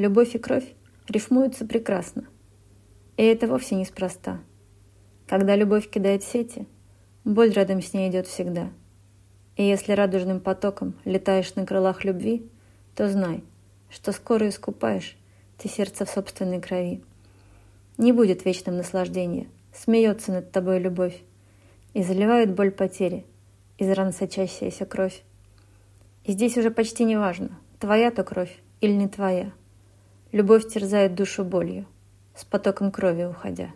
любовь и кровь рифмуются прекрасно. И это вовсе неспроста. Когда любовь кидает сети, боль рядом с ней идет всегда. И если радужным потоком летаешь на крылах любви, то знай, что скоро искупаешь ты сердце в собственной крови. Не будет вечным наслаждения, смеется над тобой любовь, и заливает боль потери, из ран сочащаяся кровь. И здесь уже почти не важно, твоя то кровь или не твоя. Любовь терзает душу болью, с потоком крови уходя.